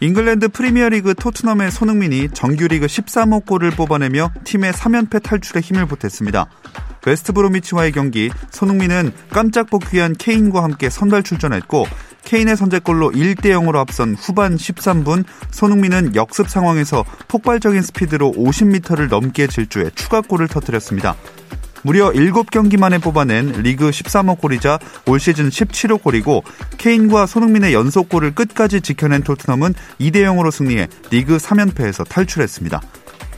잉글랜드 프리미어리그 토트넘의 손흥민이 정규리그 13호 골을 뽑아내며 팀의 3연패 탈출에 힘을 보탰습니다. 웨스트브로미치와의 경기 손흥민은 깜짝 복귀한 케인과 함께 선발 출전했고 케인의 선제골로 1대 0으로 앞선 후반 13분 손흥민은 역습 상황에서 폭발적인 스피드로 50m를 넘게 질주해 추가골을 터뜨렸습니다. 무려 7경기 만에 뽑아낸 리그 13호 골이자 올 시즌 17호 골이고 케인과 손흥민의 연속골을 끝까지 지켜낸 토트넘은 2대 0으로 승리해 리그 3연패에서 탈출했습니다.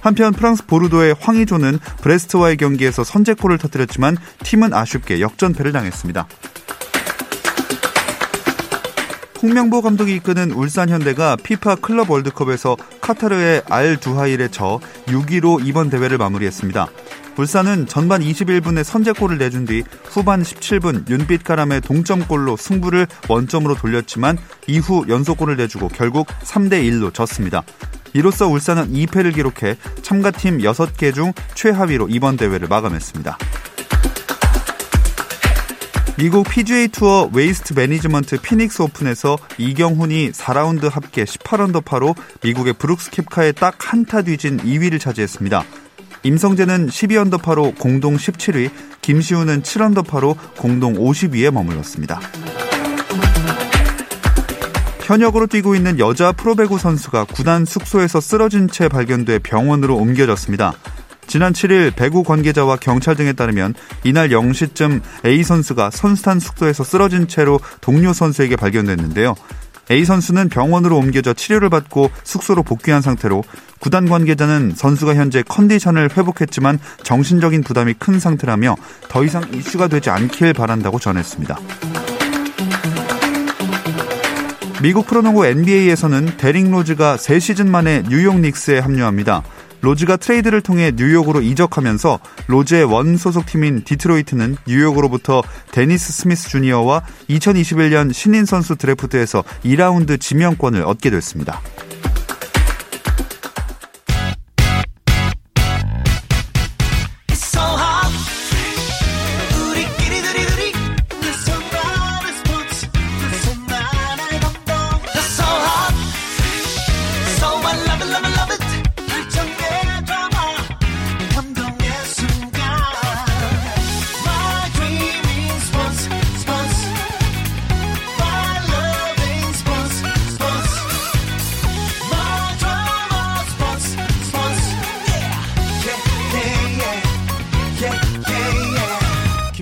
한편 프랑스 보르도의 황희조는 브레스트와의 경기에서 선제골을 터뜨렸지만 팀은 아쉽게 역전패를 당했습니다. 홍명보 감독이 이끄는 울산 현대가 피파 클럽 월드컵에서 카타르의 알 두하일에 져 6위로 이번 대회를 마무리했습니다. 울산은 전반 21분에 선제골을 내준 뒤 후반 17분 윤빛가람의 동점골로 승부를 원점으로 돌렸지만 이후 연속골을 내주고 결국 3대 1로 졌습니다. 이로써 울산은 2패를 기록해 참가팀 6개 중 최하위로 이번 대회를 마감했습니다. 미국 PGA 투어 웨이스트 매니지먼트 피닉스 오픈에서 이경훈이 4라운드 합계 18언더파로 미국의 브룩스 캡카에 딱 한 타 뒤진 2위를 차지했습니다. 임성재는 12언더파로 공동 17위, 김시우는 7언더파로 공동 50위에 머물렀습니다. 현역으로 뛰고 있는 여자 프로배구 선수가 구단 숙소에서 쓰러진 채 발견돼 병원으로 옮겨졌습니다. 지난 7일 배구 관계자와 경찰 등에 따르면 이날 0시쯤 A 선수가 선수단 숙소에서 쓰러진 채로 동료 선수에게 발견됐는데요. A 선수는 병원으로 옮겨져 치료를 받고 숙소로 복귀한 상태로 구단 관계자는 선수가 현재 컨디션을 회복했지만 정신적인 부담이 큰 상태라며 더 이상 이슈가 되지 않길 바란다고 전했습니다. 미국 프로농구 NBA에서는 데릭 로즈가 3시즌 만에 뉴욕 닉스에 합류합니다. 로즈가 트레이드를 통해 뉴욕으로 이적하면서 로즈의 원 소속팀인 디트로이트는 뉴욕으로부터 데니스 스미스 주니어와 2021년 신인 선수 드래프트에서 2라운드 지명권을 얻게 됐습니다.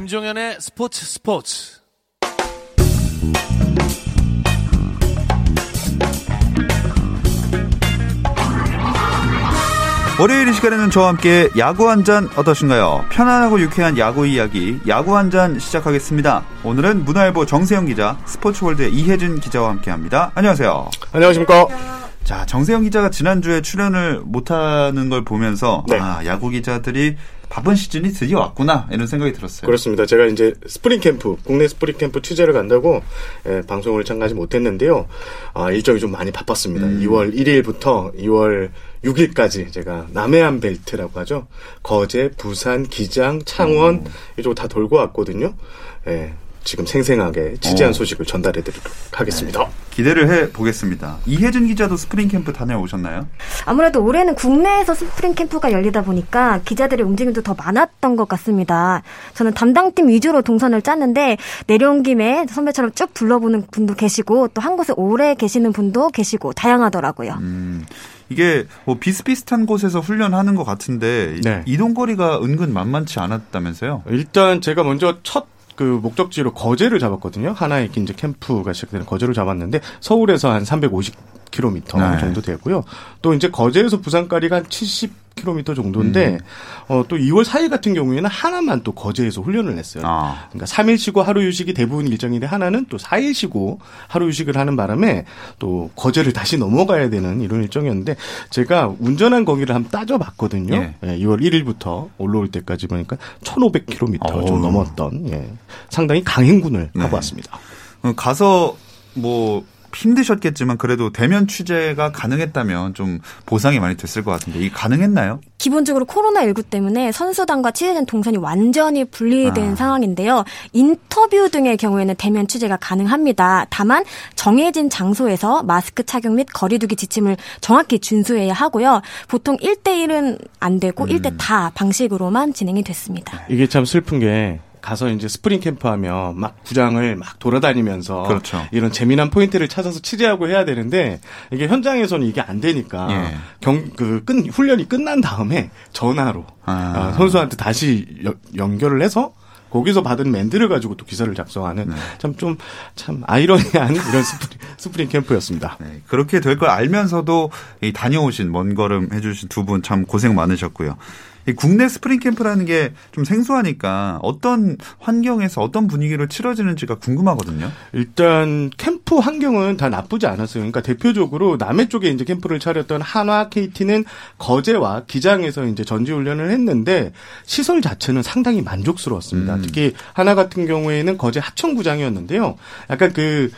김종현의 스포츠 스포츠. 월요일 이 시간에는 저와 함께 야구 한 잔 어떠신가요? 편안하고 유쾌한 야구 이야기, 야구 한 잔 시작하겠습니다. 오늘은 문화일보 정세영 기자, 스포츠월드의 이혜진 기자와 함께 합니다. 안녕하세요. 안녕하십니까. 자, 정세영 기자가 지난주에 출연을 못하는 걸 보면서, 네. 아, 야구 기자들이 바쁜 시즌이 드디어 왔구나, 이런 생각이 들었어요. 그렇습니다. 제가 이제 스프링 캠프, 국내 스프링 캠프 취재를 간다고 예, 방송을 참가하지 못했는데요. 아, 일정이 좀 많이 바빴습니다. 음. 2월 1일부터 2월 6일까지 제가 남해안 벨트라고 하죠. 거제, 부산, 기장, 창원 음. 이쪽 다 돌고 왔거든요. 예, 지금 생생하게 취재한 어. 소식을 전달해 드리도록 하겠습니다. 기대를 해 보겠습니다. 이혜진 기자도 스프링 캠프 다녀오셨나요? 아무래도 올해는 국내에서 스프링 캠프가 열리다 보니까 기자들의 움직임도 더 많았던 것 같습니다. 저는 담당팀 위주로 동선을 짰는데 내려온 김에 선배처럼 쭉 둘러보는 분도 계시고 또 한 곳에 오래 계시는 분도 계시고 다양하더라고요. 음, 이게 뭐 비슷비슷한 곳에서 훈련하는 것 같은데 이- 네. 이동 거리가 은근 만만치 않았다면서요? 일단 제가 먼저 첫 그 목적지로 거제를 잡았거든요. 하나의 이제 캠프가 시작되는 거제를 잡았는데 서울에서 한 350km 네. 정도 되고요. 또 이제 거제에서 부산까지가 한 70 400km 정도인데 음. 어, 또 2월 4일 같은 경우에는 하나만 또 거제에서 훈련을 했어요. 아. 그러니까 3일 쉬고 하루 휴식이 대부분 일정인데 하나는 또 4일 쉬고 하루 휴식을 하는 바람에 또 거제를 다시 넘어가야 되는 이런 일정이었는데 제가 운전한 거기를 한번 따져봤거든요. 예. 예, 2월 1일부터 올라올 때까지 보니까 1,500km 어우. 좀 넘었던 예, 상당히 강행군을 네. 하고 왔습니다. 어, 가서 뭐 힘드셨겠지만 그래도 대면 취재가 가능했다면 좀 보상이 많이 됐을 것 같은데 이게 가능했나요? 기본적으로 코로나19 때문에 선수단과 취재진 동선이 완전히 분리된 아. 상황인데요. 인터뷰 등의 경우에는 대면 취재가 가능합니다. 다만 정해진 장소에서 마스크 착용 및 거리두기 지침을 정확히 준수해야 하고요. 보통 1대1은 안 되고 음. 1대 다 방식으로만 진행이 됐습니다. 이게 참 슬픈 게 가서 이제 스프링 캠프 하면 막 구장을 막 돌아다니면서 그렇죠. 이런 재미난 포인트를 찾아서 취재하고 해야 되는데 이게 현장에서는 이게 안 되니까 예. 경그끝 훈련이 끝난 다음에 전화로 아. 아, 선수한테 다시 여- 연결을 해서 거기서 받은 멘트를 가지고 또 기사를 작성하는 네. 참좀참 아이러니한 이런 스프링, 스프링 캠프였습니다. 네, 그렇게 될 걸 알면서도 이 다녀오신 먼 걸음 해주신 두 분 참 고생 많으셨고요. 이 국내 스프링 캠프라는 게 좀 생소하니까 어떤 환경에서 어떤 분위기로 치러지는지가 궁금하거든요. 일단 캠프 환경은 다 나쁘지 않았어요. 그러니까 대표적으로 남해 쪽에 이제 캠프를 차렸던 한화 KT는 거제와 기장에서 이제 전지 훈련을 했는데 시설 자체는 상당히 만족스러웠습니다. 음. 특히 하나 같은 경우에는 거제 하천구장이었는데요. 약간 그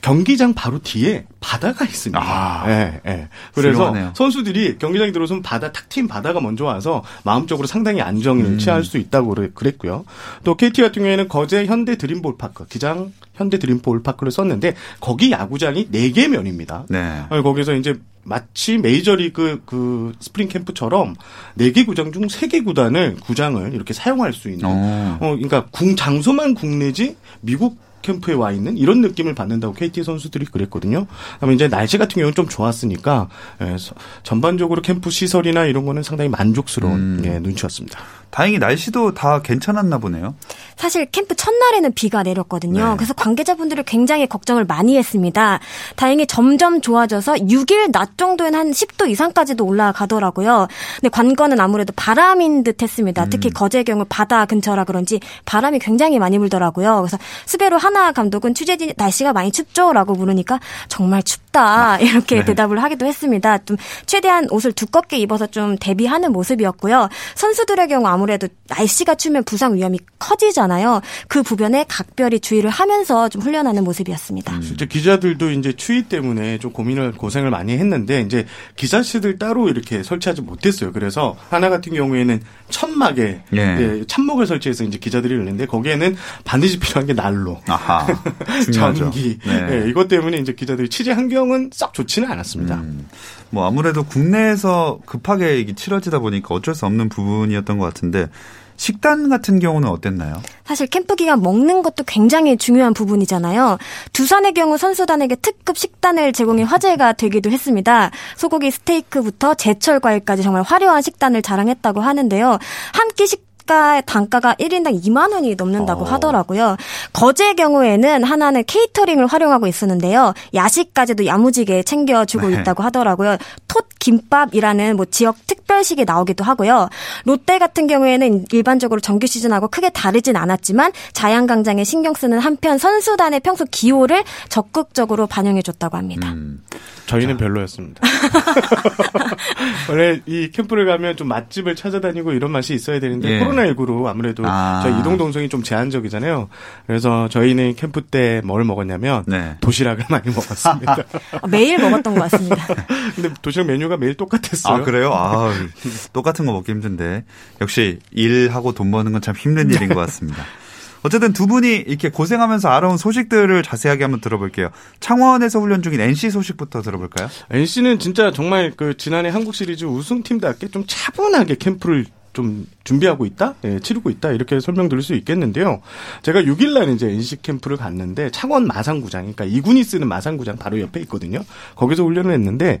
경기장 바로 뒤에 바다가 있습니다. 아. 예, 예. 그래서 훌륭하네요. 선수들이 경기장에 들어서면 바다 탁 트인 바다가 먼저 와서 마음적으로 상당히 안정을 음. 취할 수 있다고 그랬고요. 또 KT 같은 경우에는 거제 현대 드림볼 파크 기장 현대 드림볼 파크를 썼는데 거기 야구장이 4개 면입니다. 네. 어, 거기서 이제 마치 메이저리그 그 스프링 캠프처럼 4개 구장 중 3개 구단을 구장을 이렇게 사용할 수 있는 어. 어, 그러니까 궁 장소만 국내지 미국 캠프에 와 있는 이런 느낌을 받는다고 KT 선수들이 그랬거든요. 그다음에 이제 날씨 같은 경우는 좀 좋았으니까 예, 서- 전반적으로 캠프 시설이나 이런 거는 상당히 만족스러운 음. 예, 눈치였습니다. 다행히 날씨도 다 괜찮았나 보네요. 사실 캠프 첫날에는 비가 내렸거든요. 네. 그래서 관계자분들이 굉장히 걱정을 많이 했습니다. 다행히 점점 좋아져서 6일 낮 정도엔 한 10도 이상까지도 올라가더라고요. 근데 관건은 아무래도 바람인 듯 했습니다. 음. 특히 거제 경우 바다 근처라 그런지 바람이 굉장히 많이 불더라고요. 그래서 수배로 하나 감독은 취재진 날씨가 많이 춥죠라고 물으니까 정말 춥 다 이렇게 네. 대답을 하기도 했습니다. 좀 최대한 옷을 두껍게 입어서 좀 대비하는 모습이었고요. 선수들의 경우 아무래도 날씨가 추면 부상 위험이 커지잖아요. 그 부변에 각별히 주의를 하면서 좀 훈련하는 모습이었습니다. 실제 기자들도 이제 추위 때문에 좀 고민을 고생을 많이 했는데 이제 기자실들 따로 이렇게 설치하지 못했어요. 그래서 하나 같은 경우에는 천막에 예. 예, 참목을 설치해서 이제 기자들이 있는데 거기에는 반드시 필요한 게 난로. 아하. 전기. 네. 예, 이것 때문에 이제 기자들이 취재 환경 은썩 좋지는 않았습니다. 음, 뭐 아무래도 국내에서 급하게 이게 치러지다 보니까 어쩔 수 없는 부분이었던 것 같은데 식단 같은 경우는 어땠나요? 사실 캠프 기간 먹는 것도 굉장히 중요한 부분이잖아요. 두산의 경우 선수단에게 특급 식단을 제공해 화제가 되기도 했습니다. 소고기 스테이크부터 제철 과일까지 정말 화려한 식단을 자랑했다고 하는데요. 한 끼 식 가 단가가 1인당 2만 원이 넘는다고 어. 하더라고요. 거제의 경우에는 하나는 케이터링을 활용하고 있었는데요. 야식까지도 야무지게 챙겨주고 네. 있다고 하더라고요. 톳 김밥이라는 뭐 지역 특별식이 나오기도 하고요. 롯데 같은 경우에는 일반적으로 정규 시즌하고 크게 다르진 않았지만 자양강장에 신경 쓰는 한편 선수단의 평소 기호를 적극적으로 반영해줬다고 합니다. 음, 저희는 별로였습니다. 원래 이 캠프를 가면 좀 맛집을 찾아다니고 이런 맛이 있어야 되는데 예. 코로나19로 아무래도 아. 저희 이동 동성이 좀 제한적이잖아요. 그래서 저희는 캠프 때 뭘 먹었냐면 네. 도시락을 많이 먹었습니다. 매일 먹었던 것 같습니다. 근데 도시락 메뉴가 매일 똑같았어요. 아 그래요? 아 똑같은 거 먹기 힘든데 역시 일하고 돈 버는 건 참 힘든 일인 것 같습니다. 어쨌든 두 분이 이렇게 고생하면서 알아온 소식들을 자세하게 한번 들어볼게요. 창원에서 훈련 중인 NC 소식부터 들어볼까요? NC는 진짜 정말 그 지난해 한국 시리즈 우승팀답게 좀 차분하게 캠프를 좀 준비하고 있다, 예, 치르고 있다 이렇게 설명드릴 수 있겠는데요. 제가 6일날 이제 NC 캠프를 갔는데 창원 마산구장, 그러니까 이군이 쓰는 마산구장 바로 옆에 있거든요. 거기서 훈련을 했는데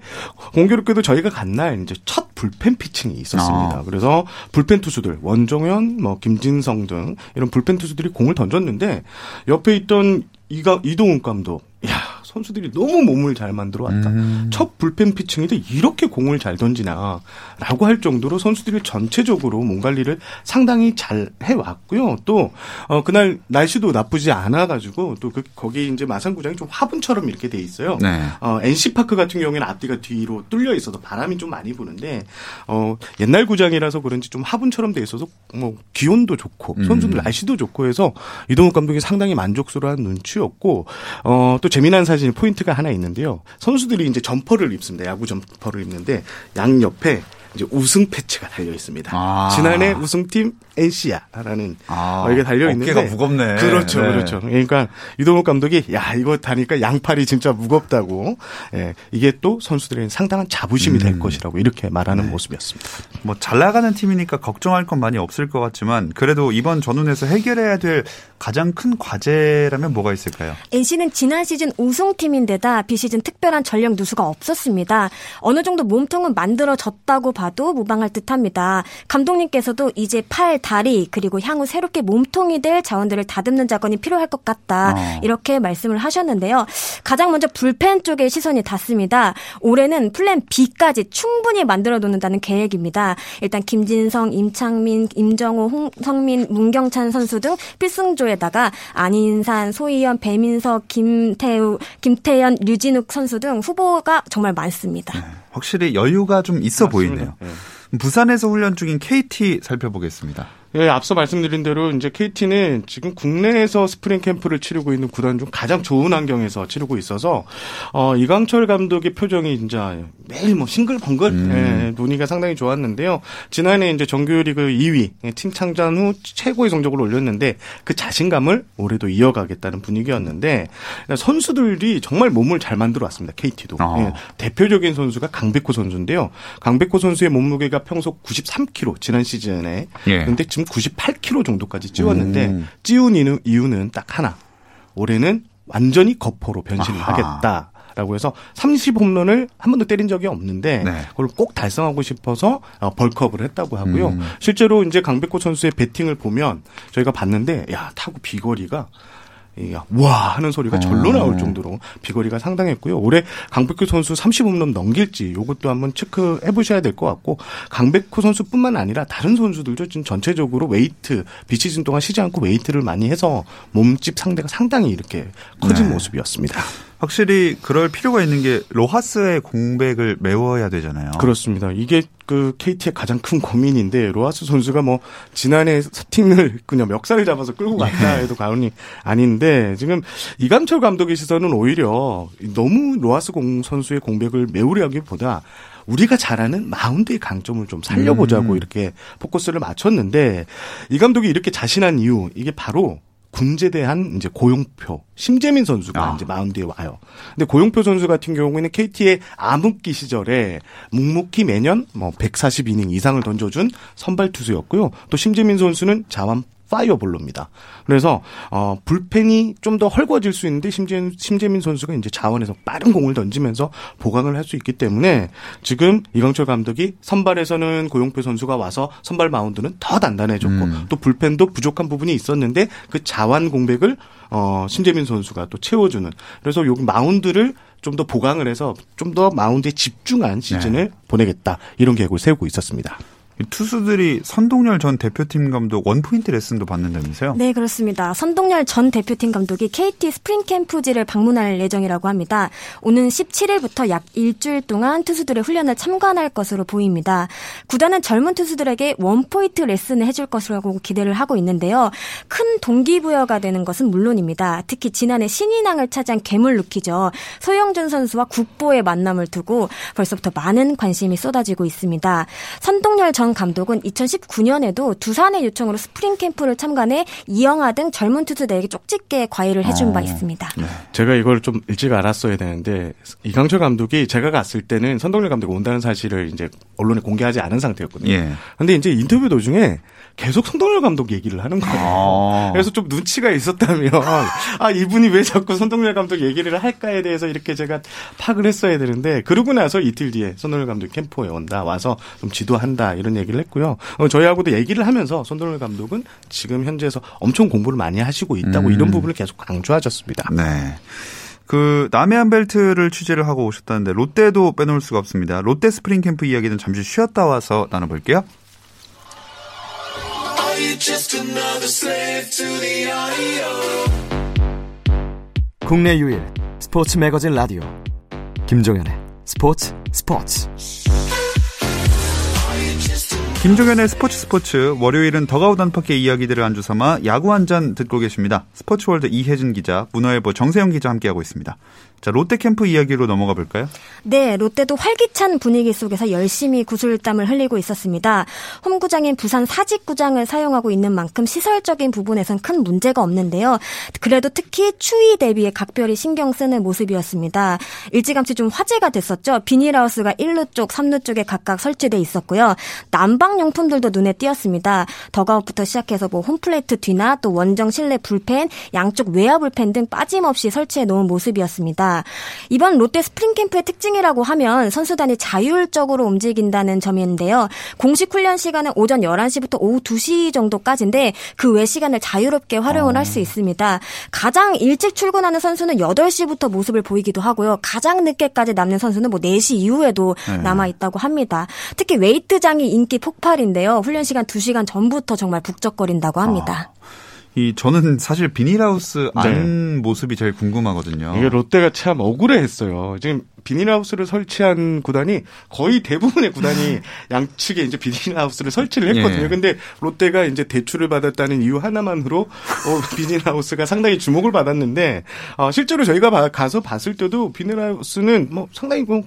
공교롭게도 저희가 간 날 이제 첫 불펜 피칭이 있었습니다. 아. 그래서 불펜 투수들 원종현, 뭐 김진성 등 이런 불펜 투수들이 공을 던졌는데 옆에 있던 이가 이동훈 감독, 야 선수들이 너무 몸을 잘 만들어 왔다. 음. 첫 불펜 피칭인데 이렇게 공을 잘 던지나라고 할 정도로 선수들이 전체적으로 몸 관리를 상당히 잘 해왔고요. 또 어, 그날 날씨도 나쁘지 않아가지고 또 그, 거기 이제 마산구장이 좀 화분처럼 이렇게 돼 있어요. 네. 어, NC 파크 같은 경우에는 앞뒤가 뒤로 뚫려 있어서 바람이 좀 많이 부는데 어, 옛날 구장이라서 그런지 좀 화분처럼 돼 있어서 뭐 기온도 좋고 음. 선수들 날씨도 좋고 해서 이동욱 감독이 상당히 만족스러운 눈치였고 어, 또 재미난 사진 포인트가 하나 있는데요. 선수들이 이제 점퍼를 입습니다. 야구 점퍼를 입는데 양 옆에 이제 우승 패치가 달려 있습니다. 아. 지난해 우승팀 NC야라는 아, 어, 이게 달려 있는데 어깨가 무겁네. 그렇죠, 네. 그렇죠. 그러니까 유동욱 감독이 야 이거 다니까 양팔이 진짜 무겁다고. 예, 이게 또 선수들에게 상당한 자부심이 음. 될 것이라고 이렇게 말하는 네. 모습이었습니다. 뭐 잘 나가는 팀이니까 걱정할 건 많이 없을 것 같지만 그래도 이번 전운에서 해결해야 될 가장 큰 과제라면 뭐가 있을까요? NC는 지난 시즌 우승팀인데다 비시즌 특별한 전력 누수가 없었습니다. 어느 정도 몸통은 만들어졌다고 봐도 무방할 듯합니다. 감독님께서도 이제 팔, 다리 그리고 향후 새롭게 몸통이 될 자원들을 다듬는 작업이 필요할 것 같다. 어. 이렇게 말씀을 하셨는데요. 가장 먼저 불펜 쪽에 시선이 닿습니다. 올해는 플랜 B까지 충분히 만들어 놓는다는 계획입니다. 일단 김진성, 임창민, 임정호, 홍성민, 문경찬 선수 등 필승조에다가 안인산, 소희연, 배민석, 김태우, 김태현, 류진욱 선수 등 후보가 정말 많습니다. 확실히 여유가 좀 있어 맞습니다. 보이네요. 예. 부산에서 훈련 중인 KT 살펴보겠습니다. 예, 앞서 말씀드린 대로 이제 KT는 지금 국내에서 스프링 캠프를 치르고 있는 구단 중 가장 좋은 환경에서 치르고 있어서 어 이강철 감독의 표정이 진짜 매일 뭐 싱글벙글 음. 예, 논의가 상당히 좋았는데요. 지난해 이제 정규리그 2위 예, 팀 창단 후 최고의 성적을 올렸는데 그 자신감을 올해도 이어가겠다는 분위기였는데 선수들이 정말 몸을 잘 만들어 왔습니다. KT도 어. 예, 대표적인 선수가 강백호 선수인데요. 강백호 선수의 몸무게가 평소 93kg 지난 시즌에 예. 근데 지금 98kg 정도까지 찌웠는데 음. 찌운 이유- 이유는 딱 하나. 올해는 완전히 거포로 변신을 아하. 하겠다. 라고 해서 30 홈런을 한 번도 때린 적이 없는데 네. 그걸 꼭 달성하고 싶어서 어, 벌크업을 했다고 하고요. 음. 실제로 이제 강백호 선수의 배팅을 보면 저희가 봤는데 야 타구 비거리가 이, 와 하는 소리가 절로 어. 나올 정도로 비거리가 상당했고요. 올해 강백호 선수 30홈런 넘길지 이것도 한번 체크해 보셔야 될 것 같고 강백호 선수뿐만 아니라 다른 선수들도 지금 전체적으로 웨이트 비시즌 동안 쉬지 않고 웨이트를 많이 해서 몸집 상태가 상당히 이렇게 커진 네. 모습이었습니다. 확실히 그럴 필요가 있는 게 로하스의 공백을 메워야 되잖아요. 그렇습니다. 이게 그 KT의 가장 큰 고민인데 로하스 선수가 뭐 지난해 팀을 그냥 멱살을 잡아서 끌고 갔다 해도 과언이 아닌데 지금 이강철 감독의 시선은 오히려 너무 로하스 공 선수의 공백을 메우려기보다 우리가 잘하는 마운드의 강점을 좀 살려보자고 음. 이렇게 포커스를 맞췄는데 이 감독이 이렇게 자신한 이유 이게 바로 군제대한 이제 고용표 심재민 선수가 아. 이제 마운드에 와요. 근데 고용표 선수 같은 경우에는 KT의 암흑기 시절에 묵묵히 매년 뭐 140이닝 이상을 던져준 선발 투수였고요. 또 심재민 선수는 좌완 파이어볼러입니다. 그래서 어 불펜이 좀 더 헐거워질 수 있는데 심재, 심재민 선수가 이제 좌완에서 빠른 공을 던지면서 보강을 할 수 있기 때문에 지금 이강철 감독이 선발에서는 고영표 선수가 와서 선발 마운드는 더 단단해졌고 음. 또 불펜도 부족한 부분이 있었는데 그 좌완 공백을 어 심재민 선수가 또 채워주는 그래서 여기 마운드를 좀더 보강을 해서 좀 더 마운드에 집중한 시즌을 보내겠다 이런 계획을 세우고 있었습니다. 이 투수들이 선동열 전 대표팀 감독 원포인트 레슨도 받는다면서요? 네, 그렇습니다. 선동열 전 대표팀 감독이 KT 스프링 캠프지를 방문할 예정이라고 합니다. 오는 17일부터 약 일주일 동안 투수들의 훈련을 참관할 것으로 보입니다. 구단은 젊은 투수들에게 원포인트 레슨을 해줄 것이라고 기대를 하고 있는데요. 큰 동기부여가 되는 것은 물론입니다. 특히 지난해 신인왕을 차지한 괴물 루키죠. 소형준 선수와 국보의 만남을 두고 벌써부터 많은 관심이 쏟아지고 있습니다. 선동열 전 감독은 2019년에도 두산의 요청으로 스프링 캠프를 참관해 이영하 등 젊은 투수들에게 쪽집게 과외를 해준 바 어. 있습니다. 제가 이걸 좀 일찍 알았어야 되는데 이강철 감독이 제가 갔을 때는 선동열 감독이 온다는 사실을 이제 언론에 공개하지 않은 상태였거든요. 예. 근데 이제 인터뷰 도중에 계속 선동열 감독 얘기를 하는 거예요. 아. 그래서 좀 눈치가 있었다면 아 이분이 왜 자꾸 선동열 감독 얘기를 할까에 대해서 이렇게 제가 파악을 했어야 되는데 그러고 나서 이틀 뒤에 선동열 감독 캠프에 온다 와서 좀 지도한다 이런 얘기를 했고요. 어, 저희하고도 얘기를 하면서 선동열 감독은 지금 현재에서 엄청 공부를 많이 하시고 있다고 음. 이런 부분을 계속 강조하셨습니다. 네. 그 남해안 벨트를 취재를 하고 오셨다는데 롯데도 빼놓을 수가 없습니다. 롯데 스프링 캠프 이야기는 잠시 쉬었다 와서 나눠볼게요. 국내 유일 스포츠 매거진 라디오 김종현의 스포츠 스포츠 김종현의 스포츠 스포츠 월요일은 더그아웃 안팎의 이야기들을 안주 삼아 야구 한 잔 듣고 계십니다. 스포츠월드 이혜진 기자, 문화일보 정세영 기자 함께하고 있습니다. 자, 롯데 캠프 이야기로 넘어가 볼까요? 네, 롯데도 활기찬 분위기 속에서 열심히 구슬땀을 흘리고 있었습니다. 홈구장인 부산 사직구장을 사용하고 있는 만큼 시설적인 부분에선 큰 문제가 없는데요. 그래도 특히 추위 대비에 각별히 신경 쓰는 모습이었습니다. 일찌감치 좀 화제가 됐었죠. 비닐하우스가 1루 쪽, 3루 쪽에 각각 설치돼 있었고요. 난방용품들도 눈에 띄었습니다. 더그아웃부터 시작해서 뭐 홈플레이트 뒤나 또 원정 실내 불펜, 양쪽 외야 불펜 등 빠짐없이 설치해 놓은 모습이었습니다. 이번 롯데 스프링 캠프의 특징이라고 하면 선수단이 자율적으로 움직인다는 점인데요. 공식 훈련 시간은 오전 11시부터 오후 2시 정도까지인데 그 외 시간을 자유롭게 활용을 할 수 있습니다. 가장 일찍 출근하는 선수는 8시부터 모습을 보이기도 하고요. 가장 늦게까지 남는 선수는 뭐 4시 이후에도 네. 남아 있다고 합니다. 특히 웨이트장이 인기 폭발인데요. 훈련 시간 2시간 전부터 정말 북적거린다고 합니다. 이 저는 사실 비닐하우스 안 네. 모습이 제일 궁금하거든요. 이게 롯데가 참 억울해했어요. 지금 비닐하우스를 설치한 구단이 거의 대부분의 구단이 양측에 이제 비닐하우스를 설치를 했거든요. 예. 근데 롯데가 이제 대출을 받았다는 이유 하나만으로 어, 비닐하우스가 상당히 주목을 받았는데 어, 실제로 저희가 봐- 가서 봤을 때도 비닐하우스는 뭐 상당히 뭐 자-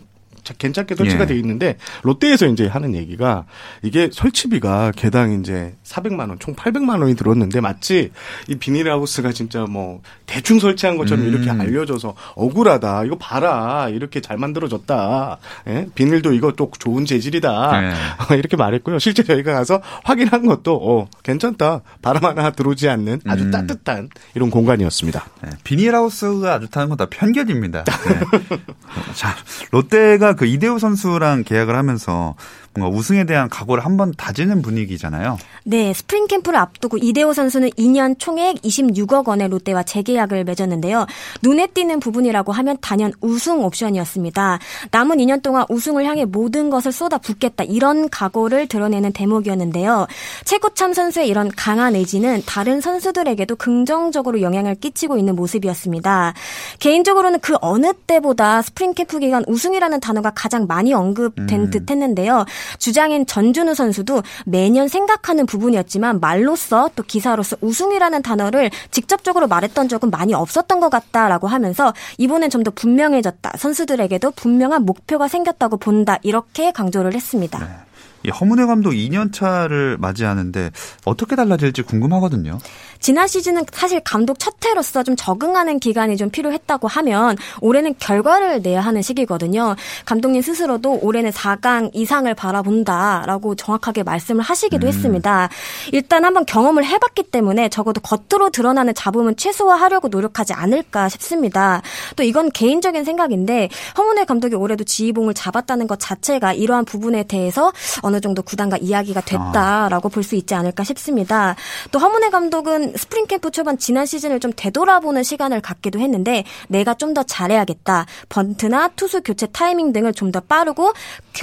괜찮게 설치가 예. 돼 있는데 롯데에서 이제 하는 얘기가 이게 설치비가 개당 이제 400만 원, 총 800만 원이 들었는데 마치 이 비닐하우스가 진짜 뭐 대충 설치한 것처럼 음. 이렇게 알려져서 억울하다. 이거 봐라. 이렇게 잘 만들어졌다. 예? 비닐도 이거 또 좋은 재질이다. 네. 이렇게 말했고요. 실제 저희가 가서 확인한 것도 어, 괜찮다. 바람 하나 들어오지 않는 아주 음. 따뜻한 이런 공간이었습니다. 네, 비닐하우스가 안 좋다는 건 다 편견입니다. 네. 자, 롯데가 그 이대호 선수랑 계약을 하면서 뭔가 우승에 대한 각오를 한번 다지는 분위기잖아요. 네, 스프링 캠프를 앞두고 이대호 선수는 2년 총액 26억 원의 롯데와 재계약을 맺었는데요. 눈에 띄는 부분이라고 하면 단연 우승 옵션이었습니다. 남은 2년 동안 우승을 향해 모든 것을 쏟아붓겠다 이런 각오를 드러내는 대목이었는데요. 최고참 선수의 이런 강한 의지는 다른 선수들에게도 긍정적으로 영향을 끼치고 있는 모습이었습니다. 개인적으로는 그 어느 때보다 스프링 캠프 기간 우승이라는 단어가 가장 많이 언급된 듯 했는데요. 주장인 전준우 선수도 매년 생각하는 부분이었지만 말로써 또 기사로서 우승이라는 단어를 직접적으로 말했던 적은 많이 없었던 것 같다라고 하면서 이번엔 좀 더 분명해졌다. 선수들에게도 분명한 목표가 생겼다고 본다. 이렇게 강조를 했습니다. 이 허문회 감독 2년 차를 맞이하는데 어떻게 달라질지 궁금하거든요. 지난 시즌은 사실 감독 첫 해로서 좀 적응하는 기간이 좀 필요했다고 하면 올해는 결과를 내야 하는 시기거든요. 감독님 스스로도 올해는 4강 이상을 바라본다라고 정확하게 말씀을 하시기도 했습니다. 일단 한번 경험을 해봤기 때문에 적어도 겉으로 드러나는 잡음은 최소화하려고 노력하지 않을까 싶습니다. 또 이건 개인적인 생각인데 허문회 감독이 올해도 지휘봉을 잡았다는 것 자체가 이러한 부분에 대해서 어느 정도 구단과 이야기가 됐다라고 볼 수 있지 않을까 싶습니다. 또 허문회 감독은 스프링 캠프 초반 지난 시즌을 좀 되돌아보는 시간을 갖기도 했는데 내가 좀 더 잘해야겠다. 번트나 투수 교체 타이밍 등을 좀 더 빠르고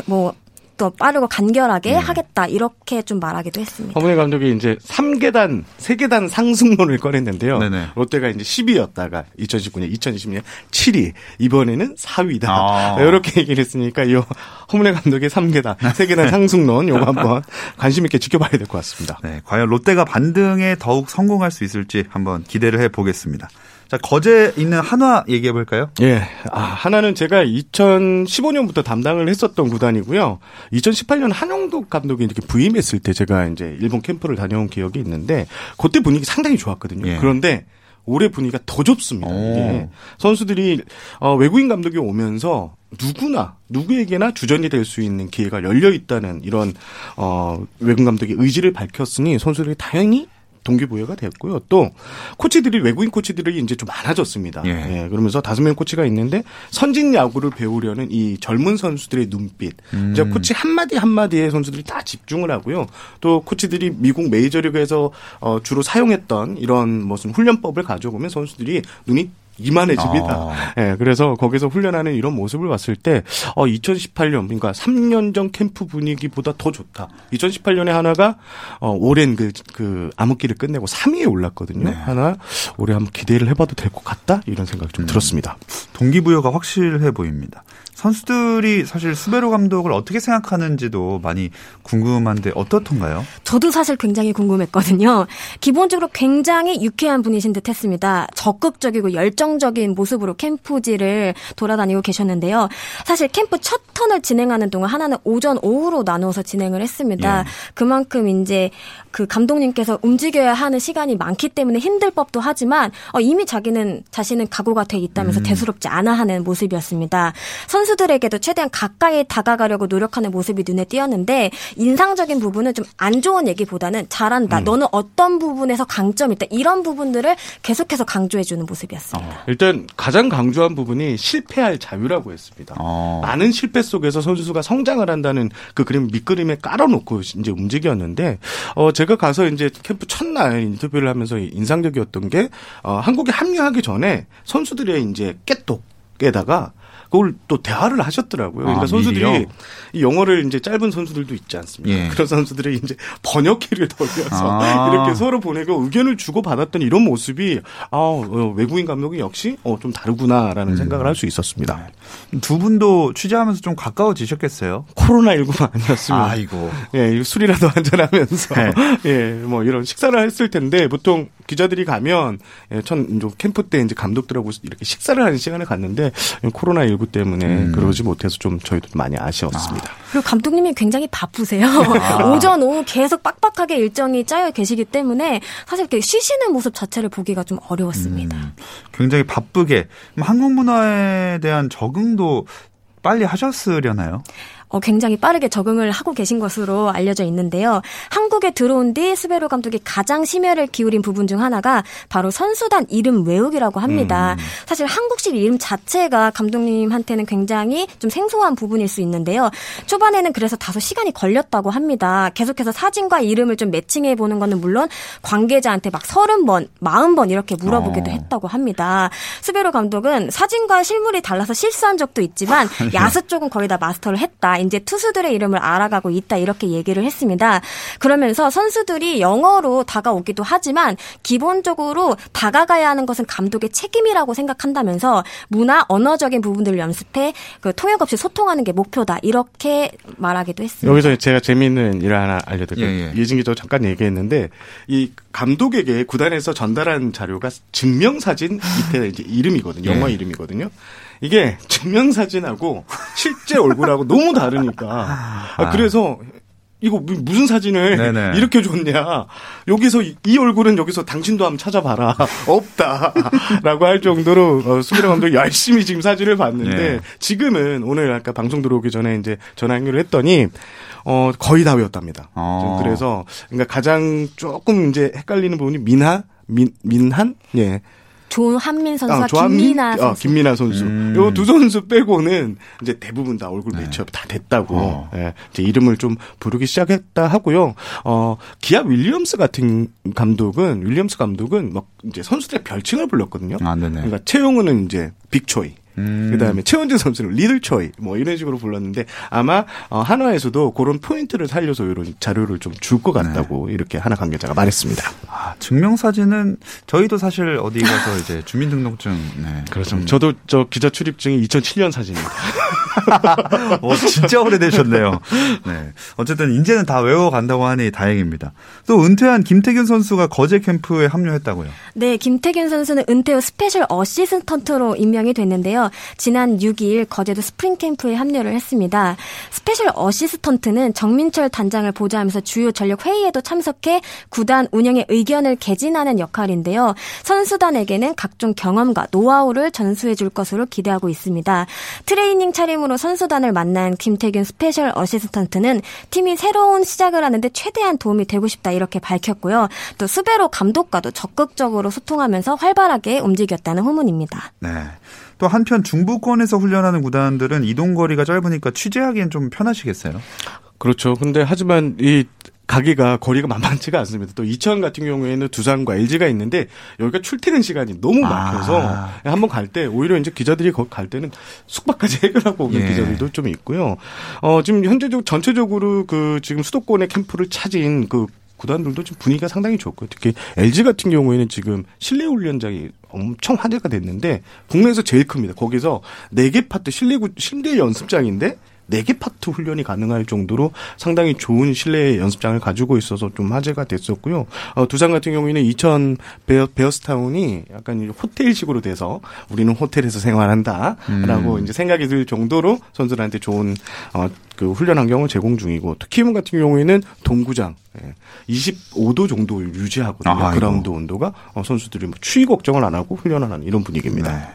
뭐 또 빠르고 간결하게 하겠다 이렇게 좀 말하기도 했습니다. 허문회 감독이 이제 3계단, 3계단 상승론을 꺼냈는데요. 네네. 롯데가 이제 10위였다가 2019년, 2020년 7위, 이번에는 4위다. 아. 이렇게 얘기를 했으니까 이 허문회 감독의 3계단, 3계단 상승론 요거 한번 관심 있게 지켜봐야 될 것 같습니다. 네, 과연 롯데가 반등에 더욱 성공할 수 있을지 한번 기대를 해 보겠습니다. 자, 거제 있는 한화 얘기해 볼까요? 예. 아, 하나는 제가 2015년부터 담당을 했었던 구단이고요. 2018년 한영독 감독이 이렇게 부임했을 때 제가 이제 일본 캠프를 다녀온 기억이 있는데 그때 분위기 상당히 좋았거든요. 예. 그런데 올해 분위기가 더 좁습니다. 오. 이게. 선수들이 어, 외국인 감독이 오면서 누구나 누구에게나 주전이 될 수 있는 기회가 열려 있다는 이런 어, 외국인 감독의 의지를 밝혔으니 선수들이 당연히 동기부여가 됐고요. 또 코치들이 외국인 코치들이 이제 좀 많아졌습니다. 예. 예, 그러면서 다섯 명 코치가 있는데 선진 야구를 배우려는 이 젊은 선수들의 눈빛, 이제 코치 한 마디 한 마디에 선수들이 다 집중을 하고요. 또 코치들이 미국 메이저리그에서 어, 주로 사용했던 이런 무슨 훈련법을 가져오면 선수들이 눈이 이만해집니다. 아. 예, 그래서 거기서 훈련하는 이런 모습을 봤을 때, 어, 2018년, 그러니까 3년 전 캠프 분위기보다 더 좋다. 2018년에 하나가, 어, 오랜 그, 그, 암흑기를 끝내고 3위에 올랐거든요. 하나, 올해 한번 기대를 해봐도 될 것 같다? 이런 생각이 좀 들었습니다. 동기부여가 확실해 보입니다. 선수들이 사실 수베로 감독을 어떻게 생각하는지도 많이 궁금한데 어떻던가요? 저도 사실 굉장히 궁금했거든요. 기본적으로 굉장히 유쾌한 분이신 듯 했습니다. 적극적이고 열정적인 모습으로 캠프지를 돌아다니고 계셨는데요. 사실 캠프 첫 턴을 진행하는 동안 하나는 오전, 오후로 나누어서 진행을 했습니다. 예. 그만큼 이제 그 감독님께서 움직여야 하는 시간이 많기 때문에 힘들 법도 하지만 어, 이미 자기는 자신은 각오가 돼 있다면서 대수롭지 않아 하는 모습이었습니다. 선 수들에게도 최대한 가까이 다가가려고 노력하는 모습이 눈에 띄었는데 인상적인 부분은 좀 안 좋은 얘기보다는 잘한다. 너는 어떤 부분에서 강점이 있다. 이런 부분들을 계속해서 강조해 주는 모습이었습니다. 일단 가장 강조한 부분이 실패할 자유라고 했습니다. 어. 많은 실패 속에서 선수가 성장을 한다는 그 그림 밑그림에 깔아놓고 이제 움직였는데 어 제가 가서 이제 캠프 첫날 인터뷰를 하면서 인상적이었던 게 어, 한국에 합류하기 전에 선수들의 이제 깨똑에다가 그걸 또 대화를 하셨더라고요. 그러니까 아, 선수들이? 이 영어를 이제 짧은 선수들도 있지 않습니까? 예. 그런 선수들이 이제 번역기를 돌려서 아. 이렇게 서로 보내고 의견을 주고 받았던 이런 모습이 아 어, 외국인 감독이 역시 어, 좀 다르구나라는 음. 생각을 할 수 있었습니다. 두 분도 취재하면서 좀 가까워지셨겠어요? 코로나 19가 아니었으면 아이고. 예, 이 술이라도 한잔 하면서 네. 예, 뭐 이런 식사를 했을 텐데 보통 기자들이 가면 예, 전 이제 캠프 때 이제 감독들하고 이렇게 식사를 하는 시간을 갖는데 코로나 19 때문에 음. 그러지 못해서 좀 저희도 많이 아쉬웠습니다. 그리고 감독님이 굉장히 바쁘세요. 오전, 오후 계속 빡빡하게 일정이 짜여 계시기 때문에 사실 이렇게 쉬시는 모습 자체를 보기가 좀 어려웠습니다. 음, 굉장히 바쁘게 한국 문화에 대한 적응도 빨리 하셨으려나요? 어, 굉장히 빠르게 적응을 하고 계신 것으로 알려져 있는데요. 한국에 들어온 뒤 스베로 감독이 가장 심혈을 기울인 부분 중 하나가 바로 선수단 이름 외우기라고 합니다. 사실 한국식 이름 자체가 감독님한테는 굉장히 좀 생소한 부분일 수 있는데요. 초반에는 그래서 다소 시간이 걸렸다고 합니다. 계속해서 사진과 이름을 좀 매칭해 보는 거는 물론 관계자한테 막 30번, 40번 이렇게 물어보기도 어. 했다고 합니다. 스베로 감독은 사진과 실물이 달라서 실수한 적도 있지만 야수 쪽은 거의 다 마스터를 했다. 이제 투수들의 이름을 알아가고 있다. 이렇게 얘기를 했습니다. 그러면서 선수들이 영어로 다가오기도 하지만 기본적으로 다가가야 하는 것은 감독의 책임이라고 생각한다면서 문화 언어적인 부분들을 연습해 그 통역 없이 소통하는 게 목표다. 이렇게 말하기도 했습니다. 여기서 제가 재미있는 일 하나 알려드릴게요. 예, 예. 예진 기자 잠깐 얘기했는데 이 감독에게 구단에서 전달한 자료가 증명사진 밑에 이제 이름이거든요. 영어 예. 이름이거든요. 이게 증명사진하고 실제 얼굴하고 너무 다르니까. 아, 그래서 이거 무- 무슨 사진을 네네. 이렇게 줬냐. 여기서 이, 이 얼굴은 여기서 당신도 한번 찾아봐라. 없다. 라고 할 정도로 어, 수비라 감독이 열심히 지금 사진을 봤는데 예. 지금은 오늘 아까 방송 들어오기 전에 이제 전화 연결을 했더니 어 거의 다 외웠답니다. 어. 그래서 그러니까 가장 조금 이제 헷갈리는 부분이 민하 민 민한 예. 조한민 선수와 아, 조한민? 김민아 어, 선수. 김민아 선수. 음. 요두 선수 빼고는 이제 대부분 다 얼굴 매치업 다 됐다고. 어. 예, 이제 이름을 좀 부르기 시작했다 하고요. 어, 기아 윌리엄스 같은 감독은 윌리엄스 감독은 막 이제 선수들의 별칭을 불렀거든요. 아, 네네. 그러니까 최용우는 이제 빅초이. 음. 그다음에 최원진 선수는 리들 초이 뭐 이런 식으로 불렀는데 아마 어, 한화에서도 그런 포인트를 살려서 이런 자료를 좀 줄 것 같다고 이렇게 하나 관계자가 말했습니다. 아, 증명사진은 저희도 사실 어디 가서 이제 주민등록증. 네. 그렇죠. 음. 저도 저 기자 출입증이 2007년 사진입니다. 어, 진짜 오래되셨네요. 네. 어쨌든 이제는 다 외워간다고 하니 다행입니다. 또 은퇴한 김태균 선수가 거제 캠프에 합류했다고요. 네, 김태균 선수는 은퇴 후 스페셜 어시스턴트로 임명이 됐는데요. 지난 6일 거제도 스프링 캠프에 합류를 했습니다. 스페셜 어시스턴트는 정민철 단장을 보좌하면서 주요 전력 회의에도 참석해 구단 운영의 의견을 개진하는 역할인데요. 선수단에게는 각종 경험과 노하우를 전수해 줄 것으로 기대하고 있습니다. 트레이닝 차림으로 선수단을 만난 김태균 스페셜 어시스턴트는 팀이 새로운 시작을 하는데 최대한 도움이 되고 싶다 이렇게 밝혔고요. 또 수베로 감독과도 적극적으로 소통하면서 활발하게 움직였다는 후문입니다. 네. 또 한편 중부권에서 훈련하는 구단들은 이동 거리가 짧으니까 취재하기엔 좀 편하시겠어요. 그렇죠. 근데 하지만 이 가기가 거리가 만만치가 않습니다. 또 이천 같은 경우에는 두산과 LG가 있는데 여기가 출퇴근 시간이 너무 막혀서 아. 한번 갈 때 오히려 이제 기자들이 갈 때는 숙박까지 해결하고 오는 예. 기자들도 좀 있고요. 어 지금 현재적 전체적으로 그 지금 수도권의 캠프를 차진 그 구단들도 지금 분위기가 상당히 좋고요. 특히 LG 같은 경우에는 지금 실내 훈련장이 엄청 화제가 됐는데 국내에서 제일 큽니다. 거기서 네 개 파트 실내 구- 실내 연습장인데 네 개 파트 훈련이 가능할 정도로 상당히 좋은 실내 연습장을 가지고 있어서 좀 화제가 됐었고요. 어, 두산 같은 경우에는 이천 베어, 베어스타운이 약간 이 호텔식으로 돼서 우리는 호텔에서 생활한다라고 이제 생각이 들 정도로 선수들한테 좋은 어, 그 훈련 환경을 제공 중이고 또 키움 같은 경우에는 돔구장 예, 25도 정도 유지하거든요. 아이고. 그라운드 온도가 어, 선수들이 뭐 추위 걱정을 안 하고 훈련을 하는 이런 분위기입니다. 네.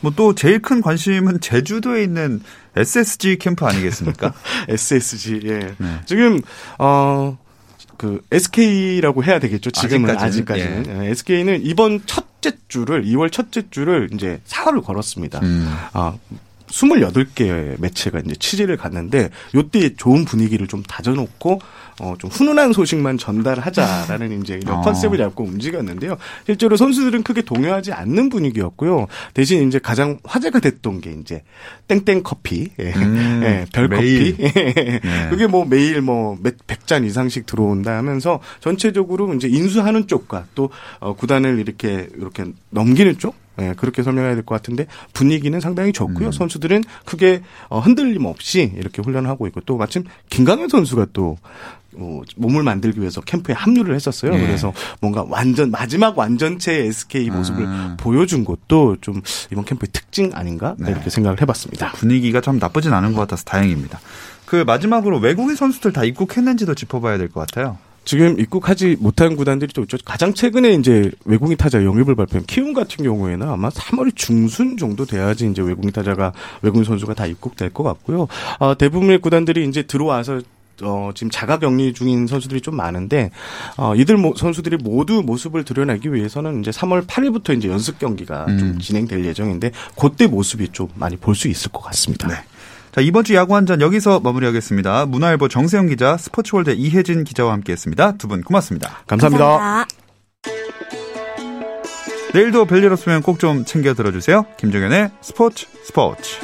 뭐 또 제일 큰 관심은 제주도에 있는 SSG 캠프 아니겠습니까? SSG 예. 네. 지금 어. 그 SK라고 해야 되겠죠. 지금은 아직까지는? 아직까지는 예, SK는 이번 첫째 주를 2월 첫째 주를 이제 사활을 걸었습니다. 음. 아 28개의 매체가 이제 취재를 갔는데 요때 좋은 분위기를 좀 다져놓고 어 좀 훈훈한 소식만 전달하자라는 이제 이런 어. 컨셉을 잡고 움직였는데요. 실제로 선수들은 크게 동요하지 않는 분위기였고요. 대신 이제 가장 화제가 됐던 게 이제 땡땡 커피, 예, 음, 예, 별 매일. 커피, 예. 그게 뭐 매일 뭐 100잔 이상씩 들어온다 하면서 전체적으로 이제 인수하는 쪽과 또 어, 구단을 이렇게 이렇게 넘기는 쪽 예, 그렇게 설명해야 될 것 같은데 분위기는 상당히 좋고요. 선수들은 크게 어, 흔들림 없이 이렇게 훈련하고 있고 또 마침 김강현 선수가 또 어, 몸을 만들기 위해서 캠프에 합류를 했었어요. 예. 그래서 뭔가 완전 마지막 완전체 SK 모습을 아. 보여준 것도 좀 이번 캠프의 특징 아닌가 네. 이렇게 생각을 해봤습니다. 분위기가 참 나쁘진 않은 것 같아서 다행입니다. 그 마지막으로 외국인 선수들 다 입국했는지도 짚어봐야 될 것 같아요. 지금 입국하지 못한 구단들이 또 있죠. 가장 최근에 이제 외국인 타자 영입을 발표한 키움 같은 경우에는 아마 3월 중순 정도 돼야지 이제 외국인 타자가 외국인 선수가 다 입국될 것 같고요. 어, 대부분의 구단들이 이제 들어와서 어, 지금 자가 격리 중인 선수들이 좀 많은데, 어, 이들 모, 선수들이 모두 모습을 드러내기 위해서는 이제 3월 8일부터 이제 연습 경기가 좀 음. 진행될 예정인데, 그때 모습이 좀 많이 볼 수 있을 것 같습니다. 네. 자, 이번 주 야구 한잔 여기서 마무리하겠습니다. 문화일보 정세영 기자, 스포츠월드 이혜진 기자와 함께했습니다. 두 분 고맙습니다. 감사합니다. 감사합니다. 내일도 별일 없으면 꼭 좀 챙겨 들어주세요. 김종현의 스포츠 스포츠.